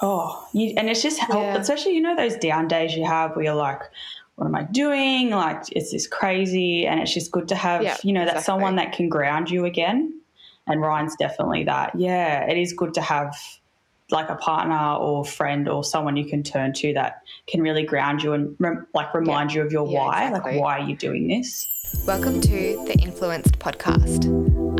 oh, you, and it's just help, Yeah. especially you know those down days you have where you're like, what am I doing? Like, it's this crazy, and it's just good to have Yeah, you know that someone that can ground you again. And Ryan's definitely that. Yeah, it is good to have like a partner or friend or someone you can turn to that can really ground you and rem- like remind you of your Yeah, why. exactly. Like, why are you doing this? Welcome to the Influenced Podcast.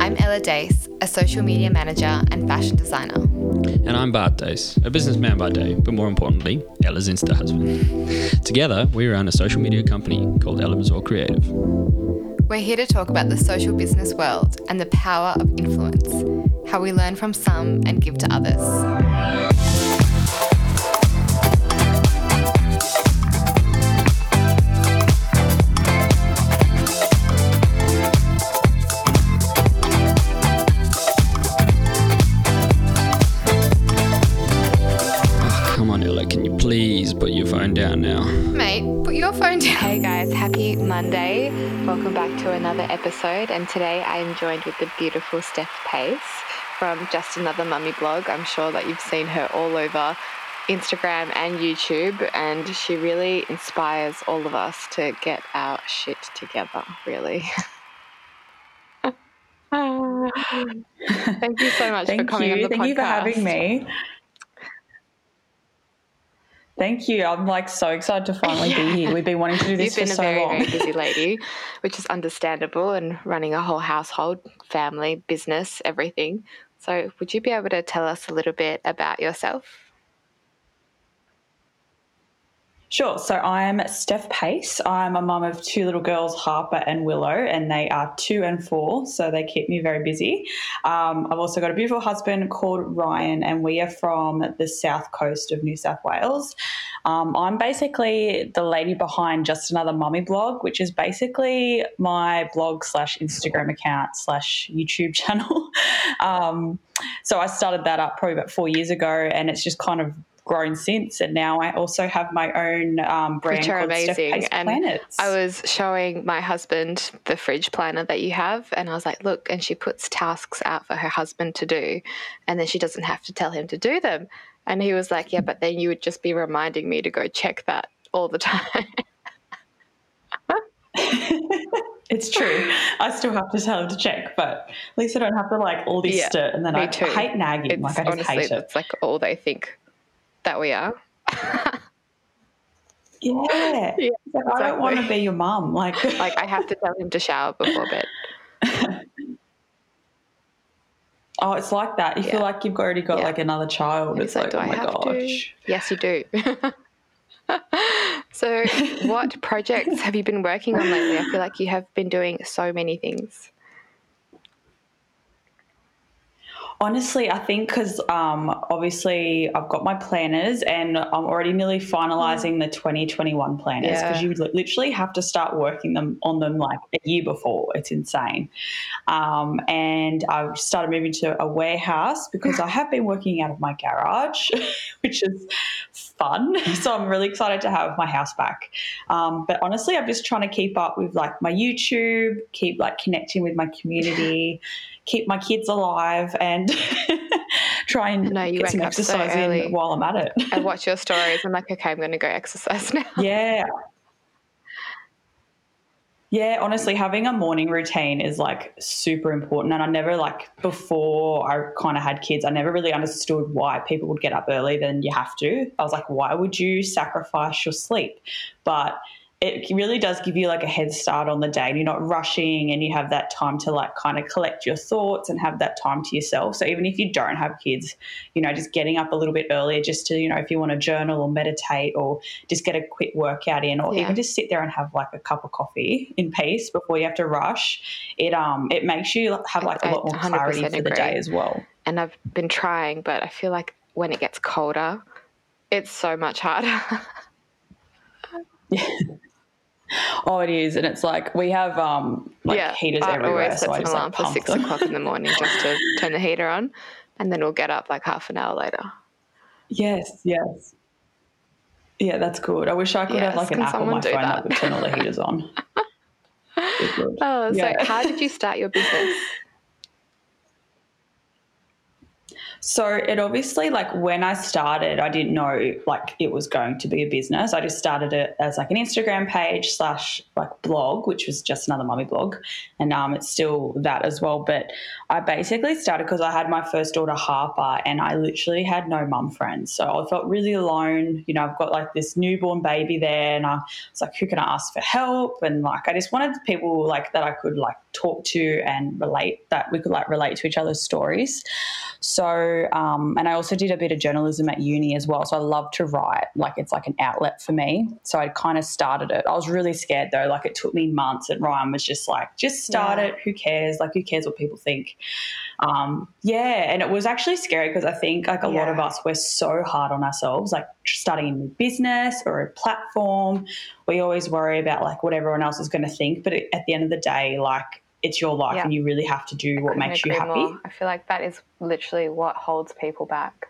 I'm Ela Dace, a social media manager and fashion designer. And I'm Bart Dace, a businessman by day, but more importantly, Ela's Insta husband. Together, we run a social media company called Ela Mazur Creative. We're here to talk about the social business world and the power of influence, how we learn from some and give to others. Down now? Mate, put your phone down. Hey guys, happy Monday. Welcome back to another episode. And today I am joined with the beautiful Steph Pase from Just Another Mummy blog. I'm sure that you've seen her all over Instagram and YouTube, and she really inspires all of us to get our shit together, really. Thank you so much Thank for coming you. on the Thank podcast. Thank you for having me. Thank you. I'm like so excited to finally be here. We've been wanting to do You've this been for a so very, long. very busy lady, which is understandable, and running a whole household, family, business, everything. So, would you be able to tell us a little bit about yourself? Sure. So I'm Steph Pase. I'm a mum of two little girls, Harper and Willow, and they are two and four, so they keep me very busy. Um, I've also got a beautiful husband called Ryan, and we are from the south coast of New South Wales. Um, I'm basically the lady behind Just Another Mummy blog, which is basically my blog slash Instagram account slash YouTube channel. um, so I started that up probably about four years ago, and it's just kind of grown since. And now I also have my own um, brand Which are amazing. And Planets. I was showing my husband the fridge planner that you have, and I was like, look, and she puts tasks out for her husband to do, and then she doesn't have to tell him to do them. And he was like, yeah, but then you would just be reminding me to go check that all the time. it's true. I still have to tell him to check, but at least I don't have to like list Yeah, it. And then I too. hate nagging. it's like I just honestly, hate it. It's like all they think that we are. Yeah. Yeah, It's like, I don't want to be your mum. Like, Like I have to tell him to shower before bed. oh, it's like that. You Yeah. feel like you've already got Yeah. like another child. And It's he's like, oh I my gosh. to? Yes, you do. so, what projects have you been working on lately? I feel like you have been doing so many things. Honestly, I think because um, obviously I've got my planners and I'm already nearly finalising the 2021 planners because Yeah. you literally have to start working them on them like a year before. It's insane. Um, and I've started moving to a warehouse because I have been working out of my garage, which is fun. So I'm really excited to have my house back. Um, but honestly, I'm just trying to keep up with like my YouTube, keep like connecting with my community, keep my kids alive, and try and No, you get some so exercise early. in while I'm at it. I watch your stories. I'm like, okay, I'm going to go exercise now. yeah. Yeah, honestly, having a morning routine is like super important. And I never, like, before I kind of had kids, I never really understood why people would get up early than you have to. I was like, why would you sacrifice your sleep? But it really does give you like a head start on the day and you're not rushing and you have that time to like kind of collect your thoughts and have that time to yourself. So even if you don't have kids, you know, just getting up a little bit earlier just to, you know, if you want to journal or meditate or just get a quick workout in or Yeah. even just sit there and have like a cup of coffee in peace before you have to rush, it um it makes you have like a lot more clarity 100% for the day as well. And I've been trying, but I feel like when it gets colder, it's so much harder. Oh, it is, and it's like we have um like yeah, heaters Art everywhere, always so sets an alarm like for six them. o'clock in the morning just to turn the heater on, and then we'll get up like half an hour later. Yes, yes. Yeah, that's good. I wish I could Yes, have like an app on my phone that? that would turn all the heaters on. Oh, Yeah. so how did you start your business? So it obviously like when I started, I didn't know like it was going to be a business. I just started it as like an Instagram page slash like blog, which was just another mummy blog, and um, it's still that as well. But I basically started because I had my first daughter Harper, and I literally had no mum friends, so I felt really alone. You know, I've got like this newborn baby there, and I was like, who can I ask for help? And like, I just wanted people like that I could like talk to and relate that we could like relate to each other's stories. So, um, and I also did a bit of journalism at uni as well. So I love to write, like it's like an outlet for me. So I kind of started it. I was really scared though. Like it took me months, and Ryan was just like, just start yeah. it. Who cares? Like, who cares what people think? Um, yeah. And it was actually scary because I think like a yeah. lot of us, we're so hard on ourselves, like starting a new business or a platform. We always worry about like what everyone else is going to think. But at the end of the day, like, it's your life and you really have to do what makes you happy. More. I feel like that is literally what holds people back.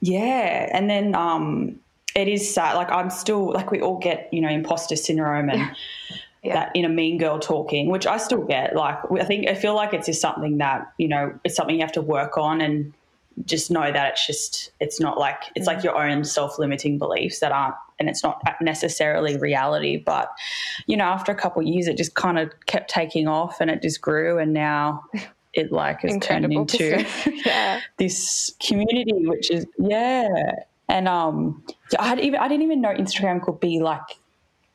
Yeah, and then um, it is sad. Like I'm still like we all get you know imposter syndrome and yeah. that inner mean girl talking, which I still get. Like I think I feel like it's just something that you know it's something you have to work on and just know that it's just it's not like it's like mm. your own self-limiting beliefs that aren't and it's not necessarily reality but you know after a couple of years it just kind of kept taking off and it just grew and now it like has Incredible turned into yeah. this community which is yeah and um I had even I didn't even know Instagram could be like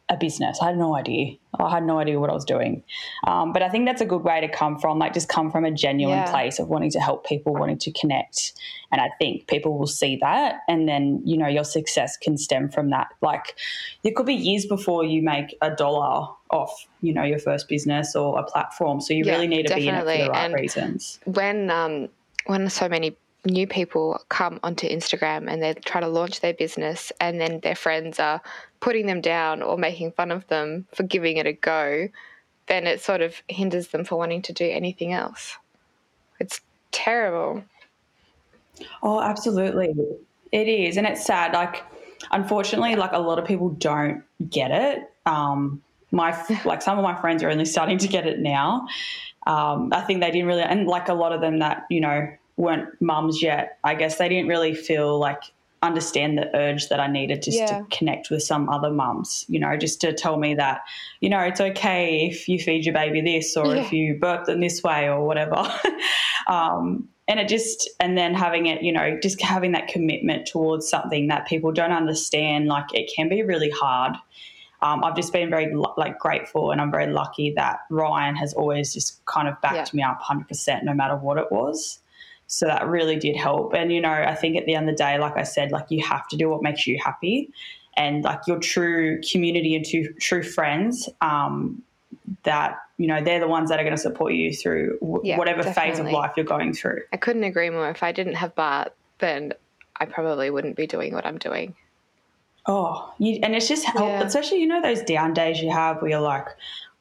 a business. I had no idea. I had no idea what I was doing. Um, but I think that's a good way to come from, like just come from a genuine yeah. place of wanting to help people, wanting to connect. And I think people will see that. And then, you know, your success can stem from that. Like it could be years before you make a dollar off, you know, your first business or a platform. So you yeah, really need to definitely. be in it for the right and reasons. When, um, when so many new people come onto Instagram and they try to launch their business and then their friends are putting them down or making fun of them for giving it a go, then it sort of hinders them for wanting to do anything else. It's terrible. Oh, absolutely. It is. And it's sad. Like, unfortunately, like a lot of people don't get it. Um, my like some of my friends are only starting to get it now. Um, I think they didn't really, and like a lot of them that you know weren't mums yet, I guess they didn't really feel like understand the urge that I needed just yeah. to connect with some other mums, you know, just to tell me that, you know, it's okay if you feed your baby this or yeah. if you burp them this way or whatever. um, and it just, and then having it, you know, just having that commitment towards something that people don't understand, like it can be really hard. Um, I've just been very like grateful and I'm very lucky that Ryan has always just kind of backed yeah. me up 100% no matter what it was. So that really did help. And, you know, I think at the end of the day, like I said, like you have to do what makes you happy. And like your true community and true, true friends, um, that, you know, they're the ones that are going to support you through w- yeah, whatever definitely. phase of life you're going through. I couldn't agree more. If I didn't have Bart, then I probably wouldn't be doing what I'm doing. Oh, you, and it's just help, yeah. especially, you know, those down days you have where you're like,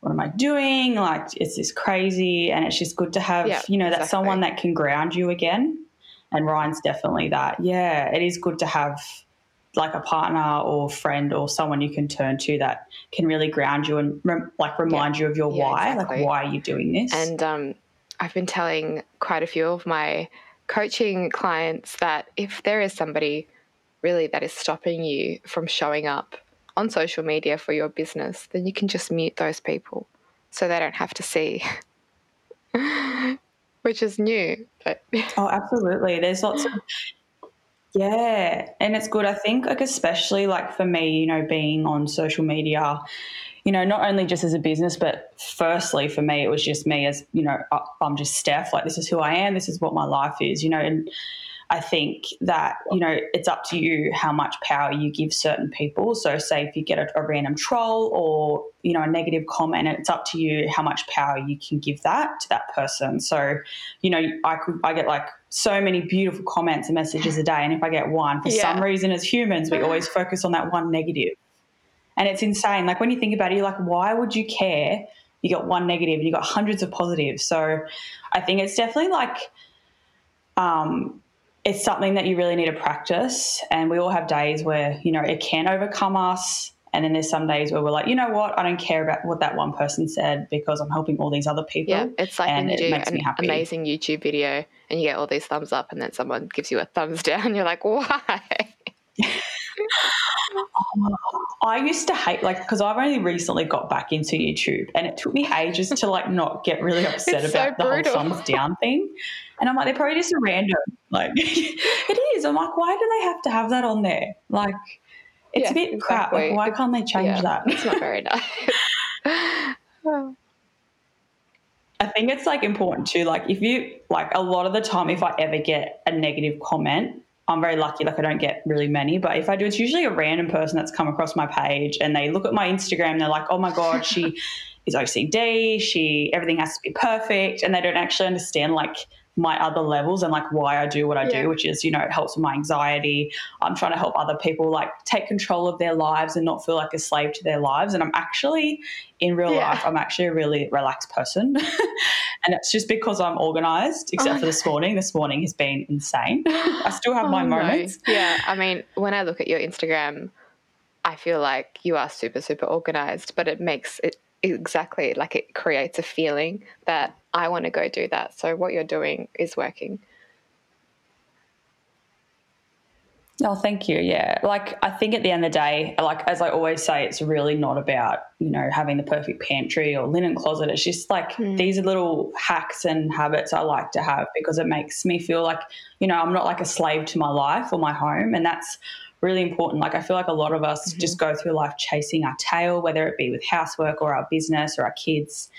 what am I doing? Like, is this crazy? And it's just good to have, yeah, you know, that exactly. someone that can ground you again. And Ryan's definitely that. Yeah, it is good to have like a partner or friend or someone you can turn to that can really ground you and like remind yeah. you of your yeah, why. Exactly. Like, why are you doing this? And um, I've been telling quite a few of my coaching clients that if there is somebody really that is stopping you from showing up on social media for your business, then you can just mute those people so they don't have to see. Which is new. But oh, absolutely. There's lots of yeah, and it's good. I think, like especially like for me, you know, being on social media, you know, not only just as a business, but firstly for me, it was just me as you know, I'm just Steph. Like this is who I am. This is what my life is. You know, and I think that, you know, it's up to you how much power you give certain people. So, say if you get a, a, random troll or, you know, a negative comment, it's up to you how much power you can give that to that person. So, you know, I could, I get like so many beautiful comments and messages a day. And if I get one, for yeah. some reason, as humans, we always focus on that one negative. And it's insane. Like when you think about it, you're like, why would you care? You got one negative and you got hundreds of positives. So, I think it's definitely like, um, it's something that you really need to practice. And we all have days where, you know, it can overcome us And then there's some days where we're like, you know what, I don't care about what that one person said because I'm helping all these other people. Yeah, it's like and when you it do makes me an happy. amazing YouTube video and you get all these thumbs up, and then someone gives you a thumbs down. You're like, why? Oh, I used to hate like because I've only recently got back into YouTube, and it took me ages to like not get really upset It's so about the whole brutal. thumbs down thing. And I'm like, they're probably just a random. Like it is. I'm like, why do they have to have that on there? Like it's Yeah, a bit crap. exactly. Like, why can't they change yeah, that? It's not very nice. I think it's like important too. Like if you like a lot of the time, if I ever get a negative comment, I'm very lucky. Like I don't get really many, but if I do, it's usually a random person that's come across my page and they look at my Instagram. They're like, "Oh my god, she is OCD. She everything has to be perfect," and they don't actually understand like my other levels and like why I do what I Yeah. do, which is you know it helps with my anxiety. I'm trying to help other people like take control of their lives and not feel like a slave to their lives. And I'm actually in real Yeah. life, I'm actually a really relaxed person. and it's just because I'm organized, except Oh, for this morning. This morning has been insane. I still have my Oh, no. moments. Yeah, I mean, when I look at your Instagram, I feel like you are super, super organized, but it makes it exactly like it creates a feeling that I want to go do that. So what you're doing is working. Oh, thank you. Yeah. Like, I think at the end of the day, like, as I always say, it's really not about, you know, having the perfect pantry or linen closet. It's just like Hmm. these are little hacks and habits I like to have because it makes me feel like, you know, I'm not like a slave to my life or my home. And that's really important. Like, I feel like a lot of us Mm-hmm. just go through life chasing our tail, whether it be with housework or our business or our kids.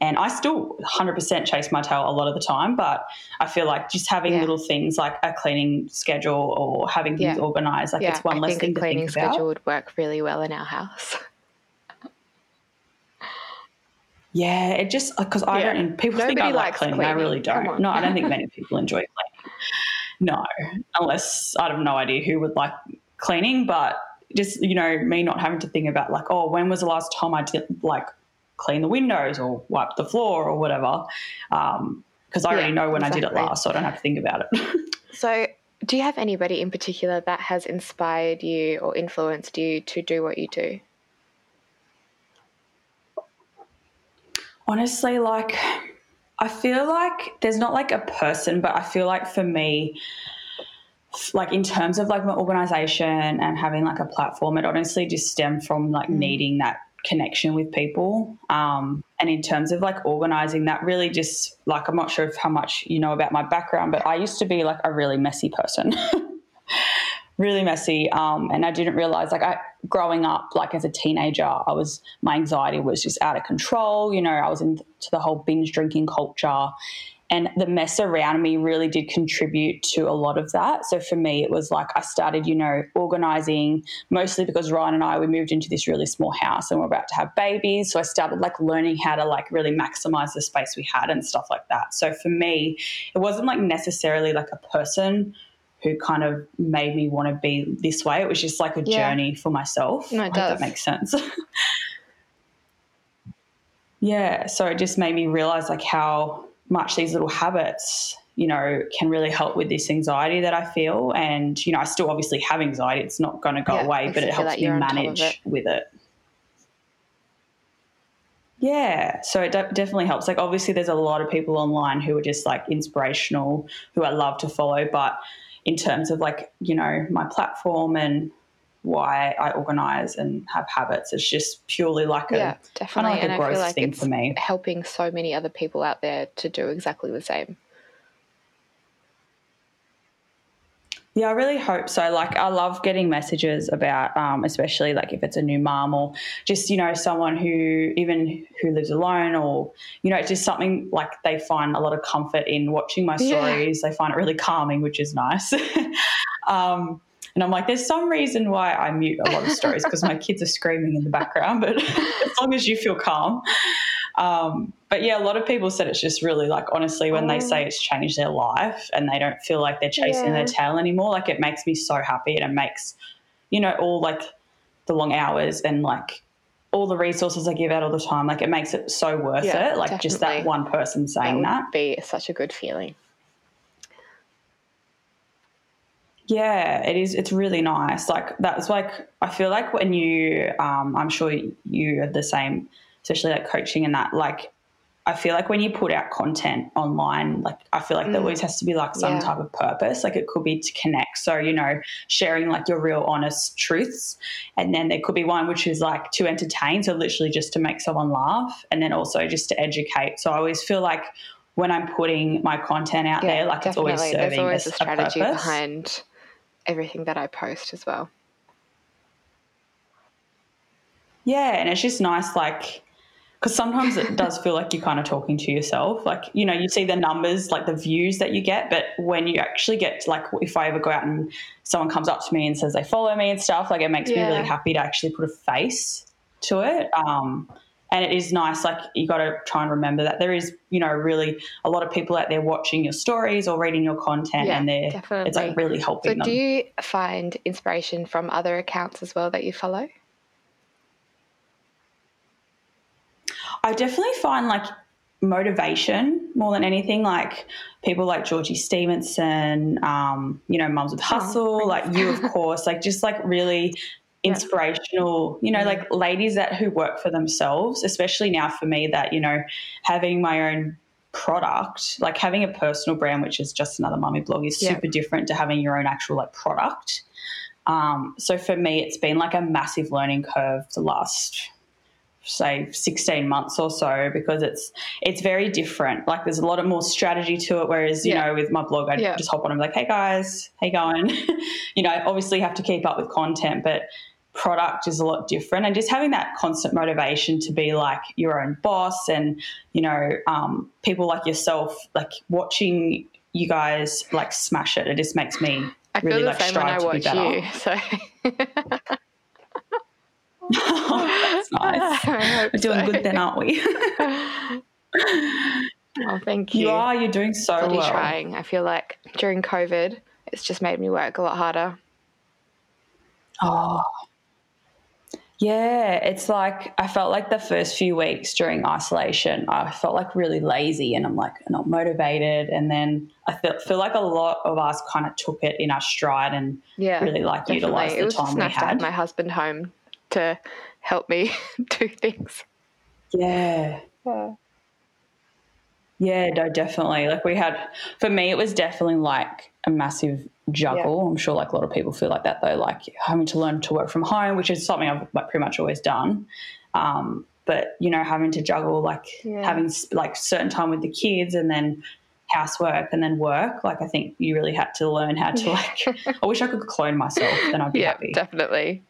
And I still 100% chase my tail a lot of the time, but I feel like just having Yeah. little things like a cleaning schedule or having things Yeah. organized, like yeah, it's one I less think thing a to cleaning think about. schedule would work really well in our house. Yeah, it just because I don't. People think Nobody I like likes cleaning. I really don't. No, I don't think many people enjoy cleaning. No, unless I have no idea who would like cleaning, but just you know me not having to think about like oh when was the last time I did like clean the windows or wipe the floor or whatever um, because I already know when I did it last, so I don't have to think about it. So, do you have anybody in particular that has inspired you or influenced you to do what you do? honestly like i feel like there's not like a person but i feel like for me like in terms of like my organization and having like a platform it honestly just stemmed from like needing that connection with people. Um, and in terms of like organizing that really just like i'm not sure how much you know about my background but i used to be like a really messy person. Really messy. Um, and i didn't realize like i growing up like as a teenager i was my anxiety was just out of control you know i was into the whole binge drinking culture and the mess around me really did contribute to a lot of that so for me it was like i started you know organizing mostly because ryan and i we moved into this really small house and we're about to have babies so i started like learning how to like really maximize the space we had and stuff like that so for me it wasn't like necessarily like a person who kind of made me want to be this way. It was just like a Yeah. journey for myself. No, it I does. that makes sense. yeah. So it just made me realize like how much these little habits, you know, can really help with this anxiety that I feel. And, you know, I still obviously have anxiety. It's not going to go Yeah, away, but it helps me you're on top of manage it. with it. Yeah, so it de- definitely helps. Like, obviously, there's a lot of people online who are just like inspirational, who I love to follow. But in terms of like, you know, my platform and why I organize and have habits, it's just purely like a yeah, kind definitely. of like and a I growth feel like thing it's for me. helping so many other people out there to do exactly the same. Yeah, I really hope so. Like, I love getting messages about, um, especially like if it's a new mom or just you know someone who even who lives alone or you know it's just something like they find a lot of comfort in watching my Yeah. stories. They find it really calming, which is nice. um, and I'm like, there's some reason why I mute a lot of stories because my kids are screaming in the background, but as long as you feel calm. Um, but yeah, a lot of people said it's just really like honestly when they Oh. say it's changed their life and they don't feel like they're chasing Yeah. their tail anymore. Like it makes me so happy and it makes, you know, all like the long hours and like all the resources I give out all the time, like it makes it so worth Yeah, it. Like just that one person That saying would that. be such a good feeling. Yeah, it is. It's really nice. Like that's like I feel like when you, um, I'm sure you are the same, especially like coaching and that. Like I feel like when you put out content online, like I feel like mm. there always has to be like some yeah. type of purpose. Like it could be to connect. So, you know, sharing like your real honest truths. And then there could be one which is like to entertain. So literally just to make someone laugh. And then also just to educate. So I always feel like when I'm putting my content out yeah, there, like definitely. it's always serving There's always a, a strategy purpose. behind everything that I post as well. Yeah, and it's just nice, like because sometimes it does feel like you're kind of talking to yourself like you know you see the numbers like the views that you get but when you actually get to, like if i ever go out and someone comes up to me and says they follow me and stuff like it makes yeah. me really happy to actually put a face to it um, and it is nice like you got to try and remember that there is you know really a lot of people out there watching your stories or reading your content yeah, and they're definitely. it's like really helping so them. do you find inspiration from other accounts as well that you follow I definitely find like motivation more than anything. Like people like Georgie Stevenson, um, you know, Mums with oh, Hustle, oh, like you, of course, like just like really inspirational, you know, like ladies that who work for themselves, especially now for me that, you know, having my own product, like having a personal brand, which is just another mummy blog, is super different to having your own actual like product. Um, so for me, it's been like a massive learning curve the last say 16 months or so because it's it's very different like there's a lot of more strategy to it whereas you yeah. know with my blog i yeah. just hop on and be like hey guys hey going you know i obviously have to keep up with content but product is a lot different and just having that constant motivation to be like your own boss and you know um, people like yourself like watching you guys like smash it it just makes me I really like strive to be better you, so that's nice. We're doing so. good then, aren't we? oh, thank you. You are. You're doing so Bloody well. trying. I feel like during COVID, it's just made me work a lot harder. Oh, yeah, it's like I felt like the first few weeks during isolation, I felt like really lazy and I'm like not motivated. And then I feel, feel like a lot of us kind of took it in our stride and yeah, really like utilized the time we had. my husband home to help me do things. Yeah. Yeah. Yeah, no, definitely. Like we had, for me, it was definitely like a massive juggle. Yeah. I'm sure like a lot of people feel like that though, like having to learn to work from home, which is something I've like pretty much always done. Um, but you know, having to juggle like yeah. having like certain time with the kids and then housework and then work. Like I think you really had to learn how to like. I wish I could clone myself, then I'd be yeah, happy. Definitely.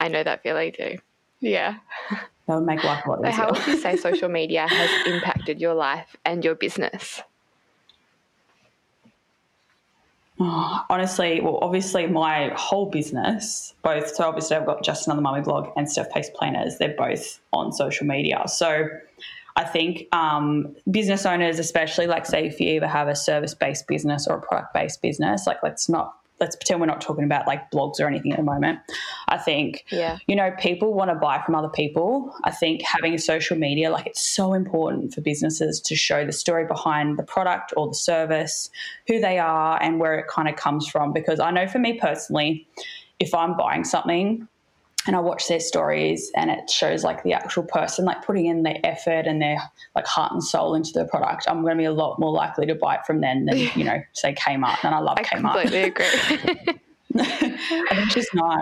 I know that feeling too. Yeah. That would make life a lot easier. So how would you say social media has impacted your life and your business? Honestly, well, obviously, my whole business, both, so obviously, I've got just another mummy blog and Steph Pase Planners, they're both on social media. So I think um, business owners, especially, like, say, if you either have a service based business or a product based business, like, let's not let's pretend we're not talking about like blogs or anything at the moment. I think, yeah. you know, people want to buy from other people. I think having social media, like it's so important for businesses to show the story behind the product or the service, who they are, and where it kind of comes from. Because I know for me personally, if I'm buying something, and I watch their stories and it shows like the actual person like putting in their effort and their like heart and soul into the product, I'm going to be a lot more likely to buy it from them than you know say Kmart. And I love I Kmart. I completely agree. it's just nice.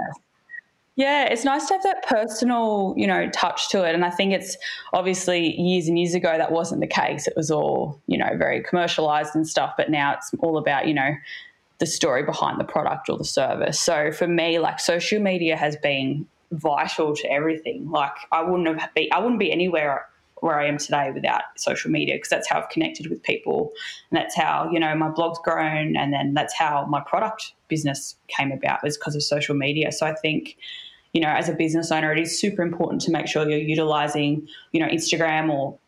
Yeah, it's nice to have that personal, you know, touch to it. And I think it's obviously years and years ago that wasn't the case. It was all, you know, very commercialized and stuff. But now it's all about, you know, the story behind the product or the service. So for me, like social media has been vital to everything. Like I wouldn't have be I wouldn't be anywhere where I am today without social media because that's how I've connected with people and that's how you know my blog's grown and then that's how my product business came about was because of social media. So I think you know as a business owner it is super important to make sure you're utilizing you know Instagram or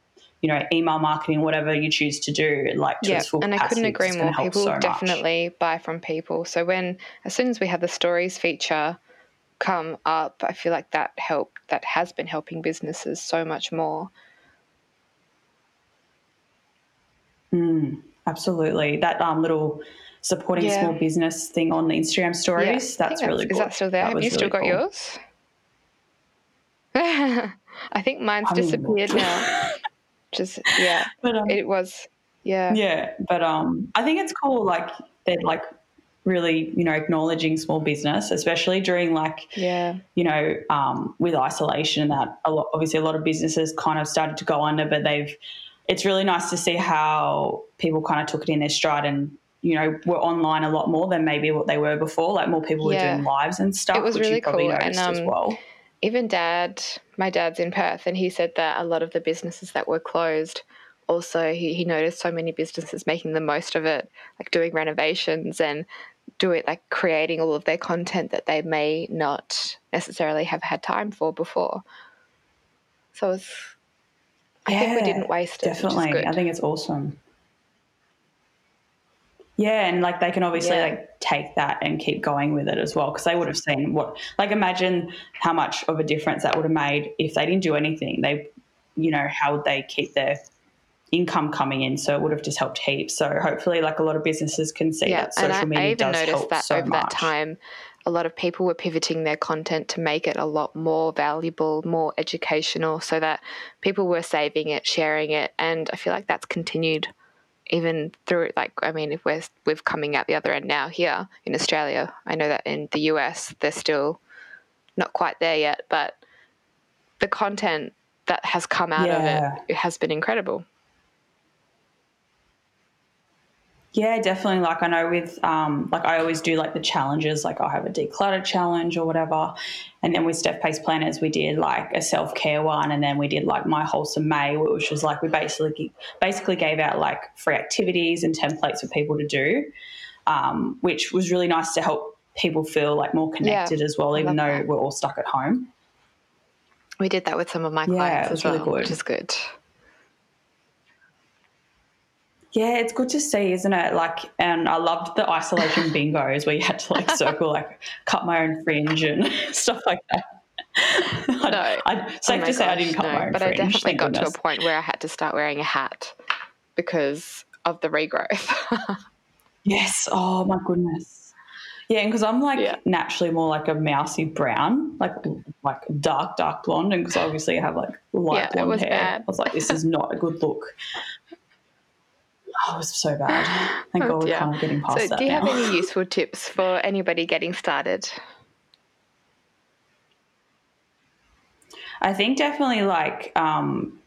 you know, email marketing, whatever you choose to do, like to yeah, its full and I couldn't agree more. People so definitely buy from people. So when, as soon as we have the stories feature come up, I feel like that helped. That has been helping businesses so much more. Mm, absolutely, that um, little supporting Yeah. small business thing on the Instagram stories. think That's really good. Is that still there? That Have you still really got cool. yours? I think mine's I haven't disappeared now. Just yeah, But um, it was yeah. yeah, but um, I think it's cool. Like they're like really, you know, acknowledging small business, especially during like Yeah. you know, um, with isolation and that a lot, obviously a lot of businesses kind of started to go under, but they've, it's really nice to see how people kind of took it in their stride and, you know, were online a lot more than maybe what they were before. Like more people Yeah. were doing lives and stuff, It was which really you probably cool, and, noticed as um, well. even dad my dad's in perth and he said that a lot of the businesses that were closed also he, he noticed so many businesses making the most of it like doing renovations and doing like creating all of their content that they may not necessarily have had time for before so it's i think we didn't waste it Definitely. which is good. I think it's awesome. Yeah, and like they can obviously Yeah. like take that and keep going with it as well because they would have seen what like imagine how much of a difference that would have made if they didn't do anything. They you know, how would they keep their income coming in? So it would have just helped heaps. So hopefully like a lot of businesses can see yeah that social and I, media I even does noticed help that so over much. that time a lot of people were pivoting their content to make it a lot more valuable more educational so that people were saving it sharing it and i feel like that's continued even through like i mean if we're we're coming out the other end now here in australia i know that in the us they're still not quite there yet but the content that has come out of it, it has been incredible Yeah, definitely. Like I know with um, like I always do like the challenges, like I'll have a declutter challenge or whatever. And then with Steph Pase Planners, we did like a self care one, and then we did like my wholesome May, which was like we basically basically gave out like free activities and templates for people to do, um, which was really nice to help people feel like more connected as well, even though that. we're all stuck at home. we did that with some of my Yeah, clients it was as well really good. which is good Yeah, it's good to see, isn't it? Like, and I loved the isolation bingos where you had to like circle, like, cut my own fringe and stuff like that. No. I, I, oh safe Oh to say I didn't cut no, my own but fringe. I definitely got goodness. to a point where I had to start wearing a hat because of the regrowth. Yes. Oh my goodness. Yeah, because I'm like Yeah. naturally more like a mousy brown, like like dark, dark blonde, and because obviously I have like light Yeah, blonde hair. bad. I was like, this is not a good look. Oh, it was so bad. Thank Oh, God we're dear. kind of getting past so, that do you now. have any useful tips for anybody getting started? I think definitely like um,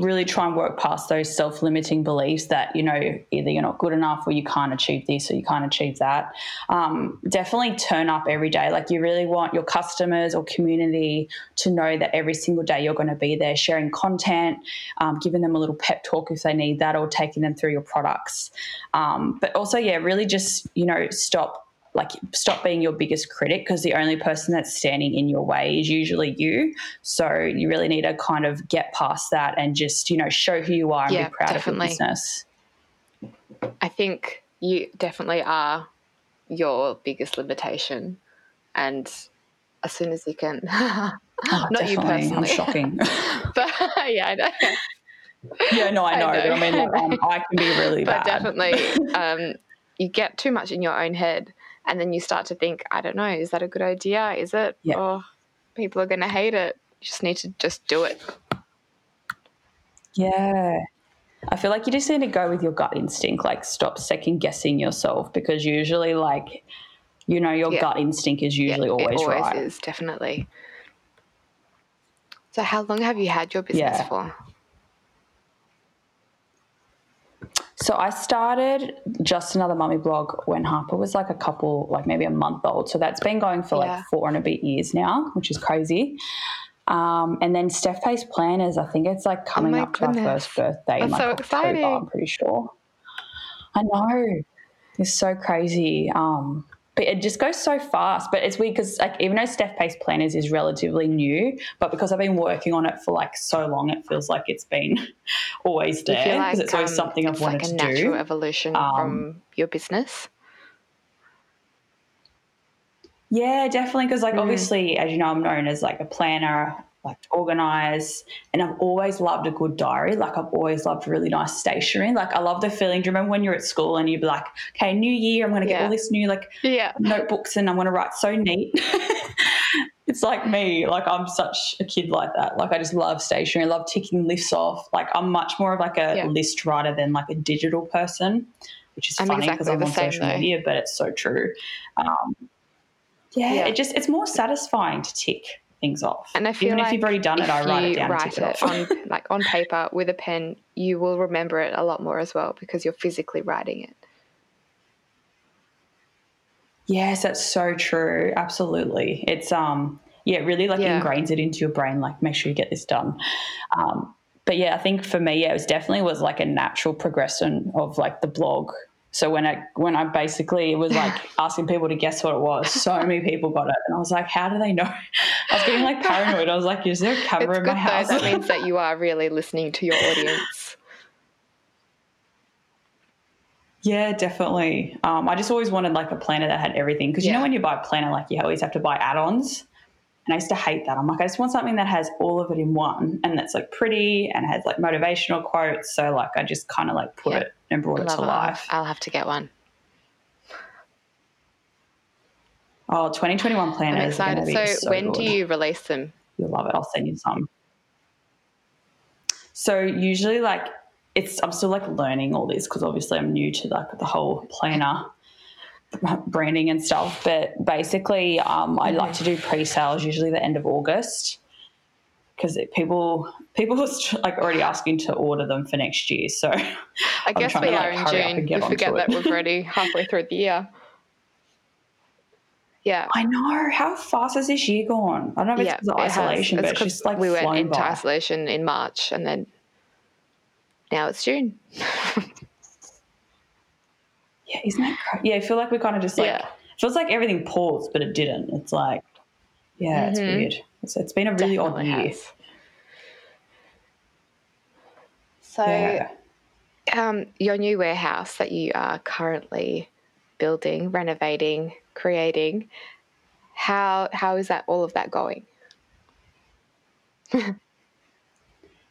really try and work past those self limiting beliefs that, you know, either you're not good enough or you can't achieve this or you can't achieve that. Um, definitely turn up every day. Like you really want your customers or community to know that every single day you're going to be there sharing content, um, giving them a little pep talk if they need that, or taking them through your products. Um, but also, yeah, really just, you know, stop like stop being your biggest critic because the only person that's standing in your way is usually you so you really need to kind of get past that and just you know show who you are and Yeah, be proud definitely. of your business I think you definitely are your biggest limitation. And as soon as you can, Oh, not you definitely. i'm personally, shocking but yeah, I know. yeah no i I know, know, but i mean like, um, i can be really but bad But definitely um, you get too much in your own head and then you start to think i don't know is that a good idea is it Yeah. oh people are going to hate it you just need to just do it yeah I feel like you just need to go with your gut instinct. Like, stop second guessing yourself because usually, like, you know, your Yeah. gut instinct is usually Yeah, always, it always right. is definitely so how long have you had your business Yeah. for So I started just another mummy blog when Harper was like a couple, like maybe a month old. So that's been going for Yeah. like four and a bit years now, which is crazy. Um, and then Steph Pase Planners, I think it's like coming Oh up to our first birthday in That's like so October, exciting. I'm pretty sure. I know. It's so crazy. Um, but it just goes so fast. But it's weird because like even though Steph Pase Planners is relatively new, but because I've been working on it for like so long, it feels like it's been always there because like it's always um, something I've wanted like a to natural do. evolution Um, from your business Yeah, definitely. Because, like, Mm. obviously, as you know, I'm known as like a planner like to organize. And I've always loved a good diary. Like I've always loved really nice stationery. Like I love the feeling. Do you remember when you're at school and you'd be like, okay, new year, I'm going to get Yeah. all this new like Yeah. notebooks and I'm going to write so neat. it's like me. Like I'm such a kid like that. Like I just love stationery. I love ticking lists off. Like I'm much more of like a Yeah. list writer than like a digital person, which is I'm funny because exactly I'm the on same social though. media, but it's so true. Um, Yeah. it just it's more satisfying to tick things off. And I feel Even like if you've already done it, I write it down write it, it on like on paper with a pen, you will remember it a lot more as well because you're physically writing it. Yes, that's so true. Absolutely. It's um yeah, really like Yeah. ingrains it into your brain, like make sure you get this done. Um but yeah, I think for me, yeah, it was definitely was like a natural progression of like the blog. So when I when I basically it was like asking people to guess what it was, so many people got it, and I was like, "How do they know?" I was getting like paranoid. I was like, "Is there a camera It's in my though. house?" That means that you are really listening to your audience. Yeah, definitely. Um, I just always wanted like a planner that had everything because you know when you buy a planner, like you always have to buy add-ons, and I used to hate that. I'm like, I just want something that has all of it in one, and that's like pretty and has like motivational quotes. So like, I just kind of like put Yeah. it and brought it to it. life. I'll have to get one. Oh, 2021 I'm planners are excited. be So, so, when good. do you release them? You'll love it. I'll send you some. So usually, like, it's I'm still like learning all this because obviously I'm new to like the whole planner branding and stuff. But basically, um, I like to do pre-sales usually the end of August because people people are like already asking to order them for next year. So I guess we to, are like, in June. We forget that we're already halfway through the year. Yeah. I know how fast has this year gone. I don't know if it's yeah, because of it has. isolation, but it's just like we went into by. isolation in March and then now it's June. Yeah, isn't that crazy? Yeah, I feel like we kind of just like Yeah. feels like everything paused, but it didn't. It's like, yeah, it's Mhm. weird. It's, it's been a really odd Definitely year. has. So, Yeah. um, your new warehouse that you are currently building, renovating, creating, how how is that all of that going?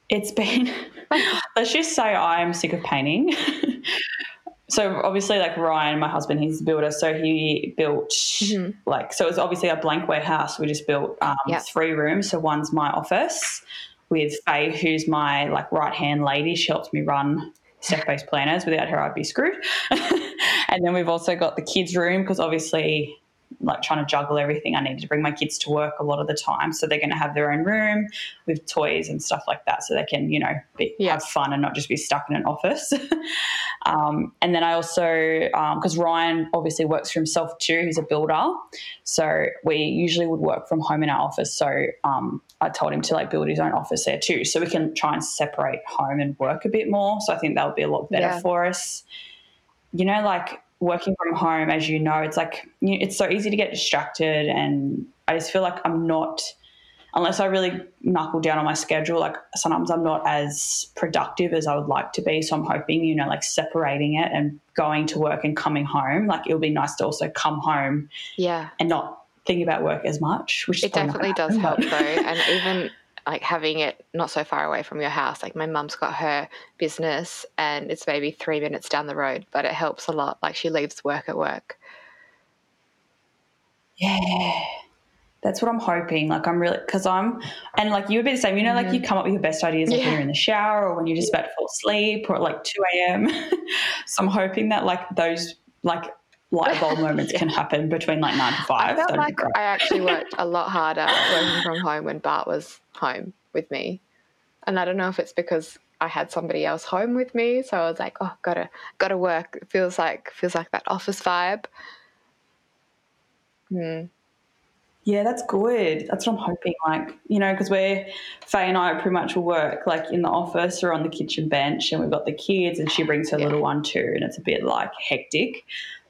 It's been, let's just say I'm sick of painting. so obviously, like Ryan, my husband, he's a builder. So he built Mhm. like, so it's obviously a blank warehouse. We just built um, Yeah. three rooms. So one's my office with Faye, who's my like right hand lady. She helps me run Steph Pase planners. Without her, I'd be screwed. and then we've also got the kids' room because obviously, like trying to juggle everything, I needed to bring my kids to work a lot of the time. So they're going to have their own room with toys and stuff like that, so they can, you know, be, Yeah. have fun and not just be stuck in an office. um, and then I also, because Ryan obviously works for himself too, he's a builder. So we usually would work from home in our office. So um, I told him to like build his own office there too, so we can try and separate home and work a bit more. So I think that would be a lot better Yeah. for us. You know, like working from home, as you know, it's like you it's so easy to get distracted, and I just feel like I'm not. Unless I really knuckle down on my schedule, like sometimes I'm not as productive as I would like to be. So I'm hoping, you know, like separating it and going to work and coming home. Like it would be nice to also come home Yeah. and not think about work as much, which It definitely does gonna help though. And even like having it not so far away from your house. Like my mum's got her business and it's maybe three minutes down the road, but it helps a lot. Like she leaves work at work. Yeah. That's what I'm hoping. Like I'm really because I'm and like you would be the same. You know, like you come up with your best ideas like when Mm-hmm. You're in the shower or when you're just about to fall asleep or at like two a.m. so I'm hoping that like those like light bulb moments Yeah. can happen between like nine to I five. felt That'd like. I actually worked a lot harder working from home when Bart was home with me. And I don't know if it's because I had somebody else home with me, so I was like, oh, gotta gotta work. It feels like feels like that office vibe. Hmm. Yeah, that's good. That's what I'm hoping. Like, you know, because we're, Faye and I pretty much will work like in the office or on the kitchen bench, and we've got the kids, and she brings her Yeah. little one too, and it's a bit like hectic.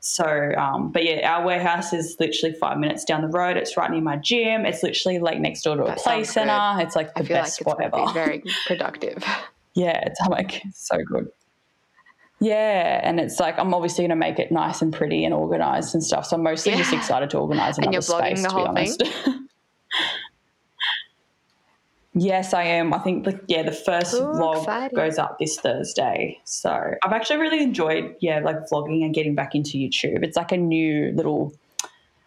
So, um, but yeah, our warehouse is literally five minutes down the road. It's right near my gym. It's literally like next door to a That play sounds good. center. It's like I the feel like best it's spot ever. be very productive. yeah, it's like so good. Yeah, and it's like I'm obviously going to make it nice and pretty and organized and stuff. So I'm mostly just excited to organize And another you're blogging space. the to be whole thing? Yes, I am. I think the, yeah, the first Ooh, vlog exciting. goes up this Thursday. So I've actually really enjoyed yeah, like vlogging and getting back into YouTube. It's like a new little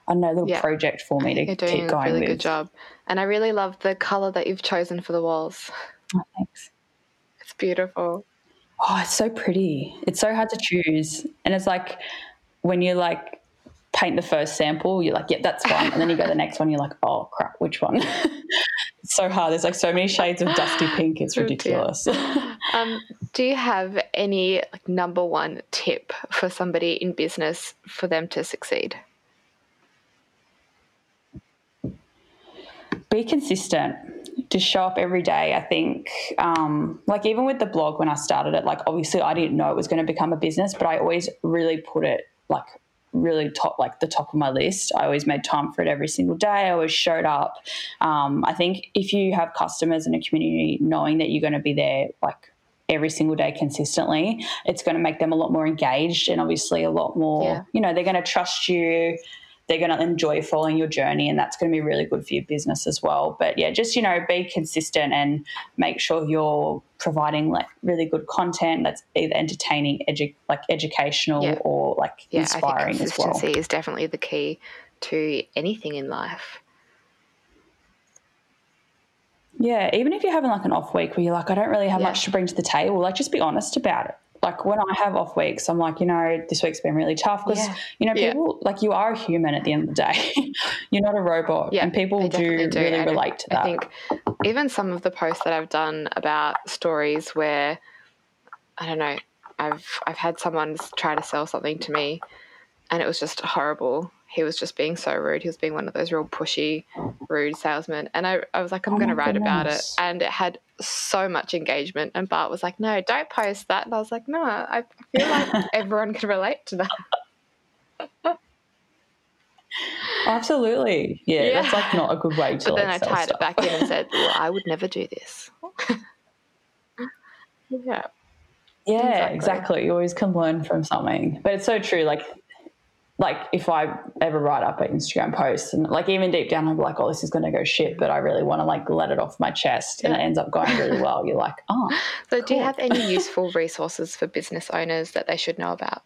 I don't know, little Yeah. project for me to You're doing keep a going really with. good job. And I really love the color that you've chosen for the walls. Oh, thanks. It's beautiful. Oh, it's so pretty. It's so hard to choose. And it's like when you like paint the first sample, you're like, yep, that's fine. And then you go to the next one, you're like, oh crap, which one? so hard. There's like so many shades of dusty pink. It's ridiculous. Um, do you have any like, number one tip for somebody in business for them to succeed? be consistent just show up every day i think um, like even with the blog when i started it like obviously i didn't know it was going to become a business but i always really put it like really top like the top of my list. I always made time for it every single day. I always showed up. Um, i think if you have customers in a community knowing that you're going to be there like every single day consistently it's going to make them a lot more engaged and obviously a lot more Yeah. you know they're going to trust you they're going to enjoy following your journey and that's going to be really good for your business as well but yeah just you know be consistent and make sure you're providing like really good content that's either entertaining edu- like educational Yeah. or like Yeah, inspiring I think as well consistency is definitely the key to anything in life. yeah even if you're having like an off week where you're like i don't really have Yeah. much to bring to the table like just be honest about it like when I have off weeks, I'm like, you know, this week's been really tough because, Yeah. you know, Yeah. people like you are a human at the end of the day. you're not a robot. Yeah, and people do, do, really relate to that. I think even some of the posts that I've done about stories where I don't know, I've I've had someone try to sell something to me, and it was just horrible. He was just being so rude. He was being one of those real pushy, rude salesmen. And I, I was like, I'm Oh going to write about it. And it had so much engagement. And Bart was like, No, don't post that. And I was like, No, I feel like everyone can relate to that. Absolutely. Yeah, Yeah. that's like not a good way to But then I tied stuff. it back in and said, Well, I would never do this. yeah. Yeah, Exactly. exactly. You always can learn from something. But it's so true. Like, like if I ever write up an Instagram post and like even deep down I'm like, oh, this is going to go shit, but I really want to like let it off my chest, and it ends up going really well. You're like, oh, So, do you have any useful resources for business owners that they should know about?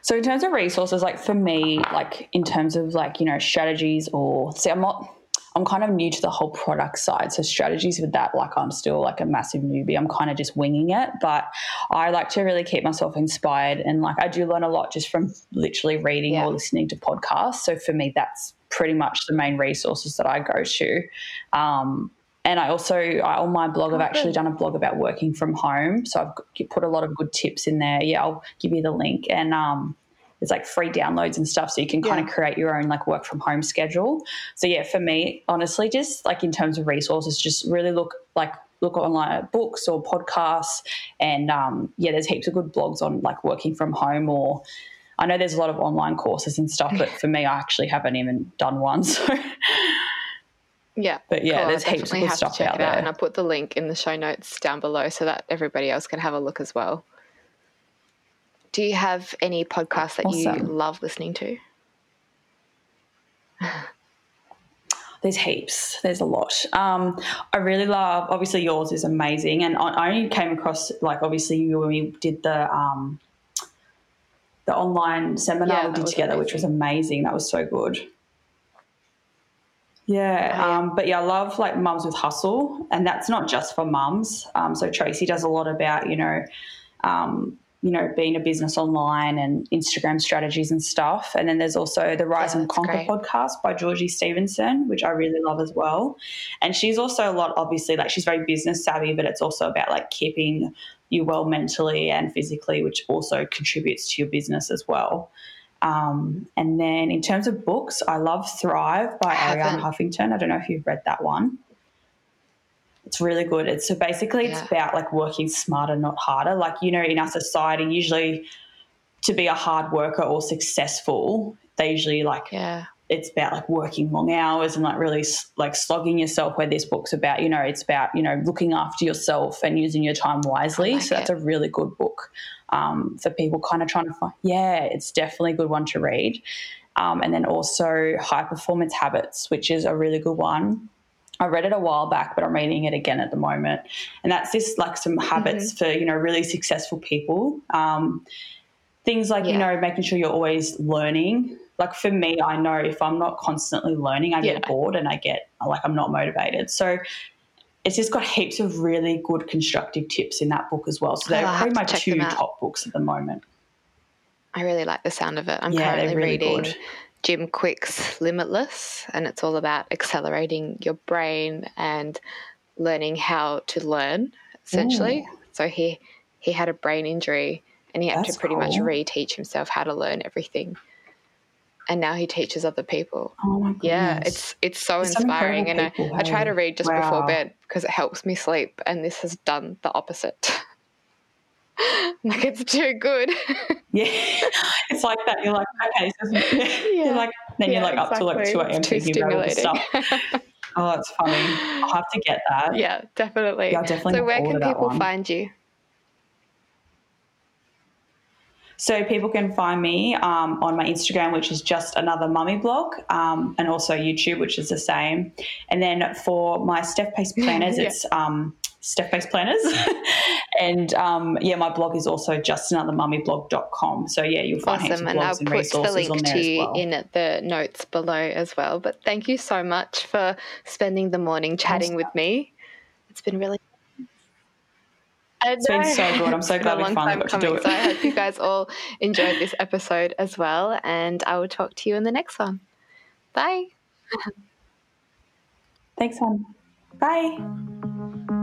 So in terms of resources, like for me, like in terms of like, you know, strategies or see I'm not I'm kind of new to the whole product side. So strategies with that, like I'm still like a massive newbie. I'm kind of just winging it. But I like to really keep myself inspired and like I do learn a lot just from literally reading Yeah. or listening to podcasts. So for me that's pretty much the main resources that I go to. Um and I also, I, on my blog, I've Oh, actually done a blog about working from home. So I've put a lot of good tips in there. Yeah, I'll give you the link. And um, there's like free downloads and stuff. So you can kind Yeah. of create your own like work from home schedule. So yeah, for me, honestly, just like in terms of resources, just really look like look online at books or podcasts. And um, yeah, there's heaps of good blogs on like working from home or I know there's a lot of online courses and stuff, but for me, I actually haven't even done one. So, Yeah. but yeah, Cool, there's I heaps of good stuff out it out, there. and I'll put the link in the show notes down below so that everybody else can have a look as well. Do you have any podcasts that you love listening to? There's heaps. There's a lot. Um, I really love. Obviously, yours is amazing, and I only came across like obviously you when we did the um, the online seminar Yeah, we did together, which was amazing. That was so good. Yeah, yeah. um, but yeah, I love like mums with hustle, and that's not just for mums. Um, so Tracy does a lot about you know, um, you know, being a business online and Instagram strategies and stuff. And then there's also the Rise Yeah, and Conquer great. podcast by Georgie Stevenson, which I really love as well. And she's also a lot, obviously, like she's very business savvy, but it's also about like keeping you well mentally and physically, which also contributes to your business as well. Um, and then in terms of books, I love Thrive by Arianna. Huffington. I don't know if you've read that one. It's really good. It's so basically it's Yeah. about like working smarter, not harder. Like you know, in our society, usually to be a hard worker or successful, they usually like Yeah. it's about like working long hours and like really like slogging yourself where this book's about you know it's about you know looking after yourself and using your time wisely like so that's a really good book um, for people kind of trying to find yeah it's definitely a good one to read um, and then also High Performance Habits, which is a really good one. I read it a while back, but I'm reading it again at the moment. And that's just like some habits mm-hmm. for, you know, really successful people. Um, things like, yeah. you know, making sure you're always learning. Like for me, I know if I'm not constantly learning, I get yeah. bored and I get like I'm not motivated. So it's just got heaps of really good constructive tips in that book as well. So they're oh, probably my two top books at the moment. I really like the sound of it. I'm yeah, currently really reading good. Jim Kwik's Limitless, and it's all about accelerating your brain and learning how to learn, essentially. Ooh. So he he had a brain injury and he had That's to pretty cool. much reteach himself how to learn everything. And now he teaches other people. Oh my goodness. Yeah, it's it's so There's inspiring. And people, I, hey? I try to read just wow. before bed because it helps me sleep. And this has done the opposite. like it's too good. yeah, it's like that. You're like, okay, so yeah. you're like, then yeah, you're like exactly. up to like two a.m. thinking about stuff. oh, that's funny. I'll have to get that. Yeah, definitely. Yeah, definitely. So, where can people find you? So people can find me um, on my Instagram, which is just another mummy blog, um, and also YouTube, which is the same. And then for my Steph Pase planners, yeah. it's um, Steph Pase planners. and um, yeah, my blog is also just anothermummyblog.com. So yeah, you'll find awesome. and I'll put the link to you well. in the notes below as well. But thank you so much for spending the morning chatting awesome. with me. It's been really it's been so good. I'm so glad we finally got coming, to do it. So I hope you guys all enjoyed this episode as well. And I will talk to you in the next one. Bye. Thanks, hon. Bye.